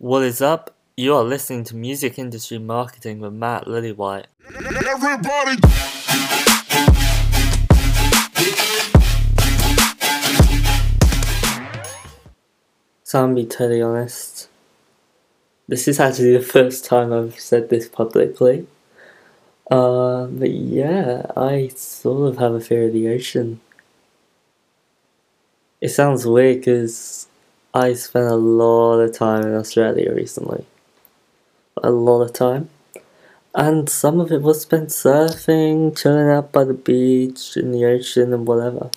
What is up? You are listening to Music Industry Marketing with Matt Lillywhite. Everybody. So I'm be totally honest. This is actually the first time I've said this publicly. Uh, but yeah, I sort of have a fear of the ocean. It sounds weird because I spent a lot of time in Australia recently. A lot of time. And some of it was spent surfing, chilling out by the beach, in the ocean, and whatever.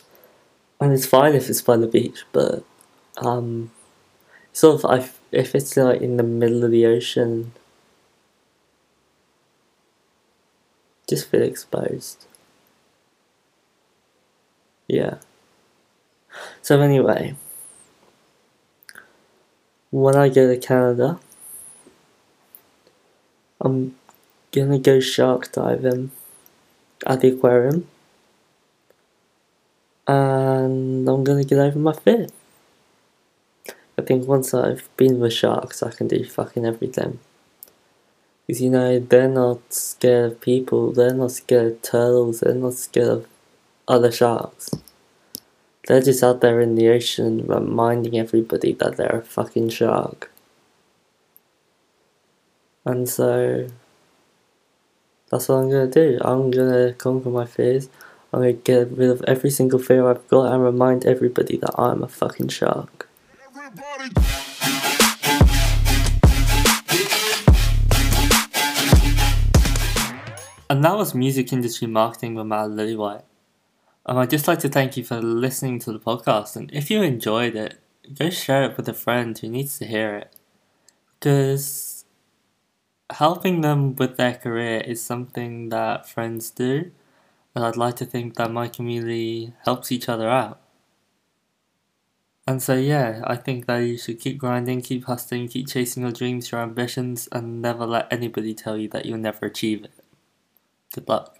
And it's fine if it's by the beach, but um, sort of I, if it's like in the middle of the ocean, just feel exposed. Yeah. So anyway, when I go to Canada, I'm gonna go shark diving at the aquarium, and I'm gonna get over my fear. I think once I've been with sharks, I can do fucking everything. Because, you know, they're not scared of people, they're not scared of turtles, they're not scared of other sharks. They're just out there in the ocean reminding everybody that they're a fucking shark. And so, that's what I'm gonna do. I'm gonna conquer my fears. I'm gonna get rid of every single fear I've got and remind everybody that I'm a fucking shark. And that was Music Industry Marketing with Matt Lillywhite. Um, I'd just like to thank you for listening to the podcast. And if you enjoyed it, go share it with a friend who needs to hear it. Because helping them with their career is something that friends do. And I'd like to think that my community helps each other out. And so, yeah, I think that you should keep grinding, keep hustling, keep chasing your dreams, your ambitions, and never let anybody tell you that you'll never achieve it. Good luck.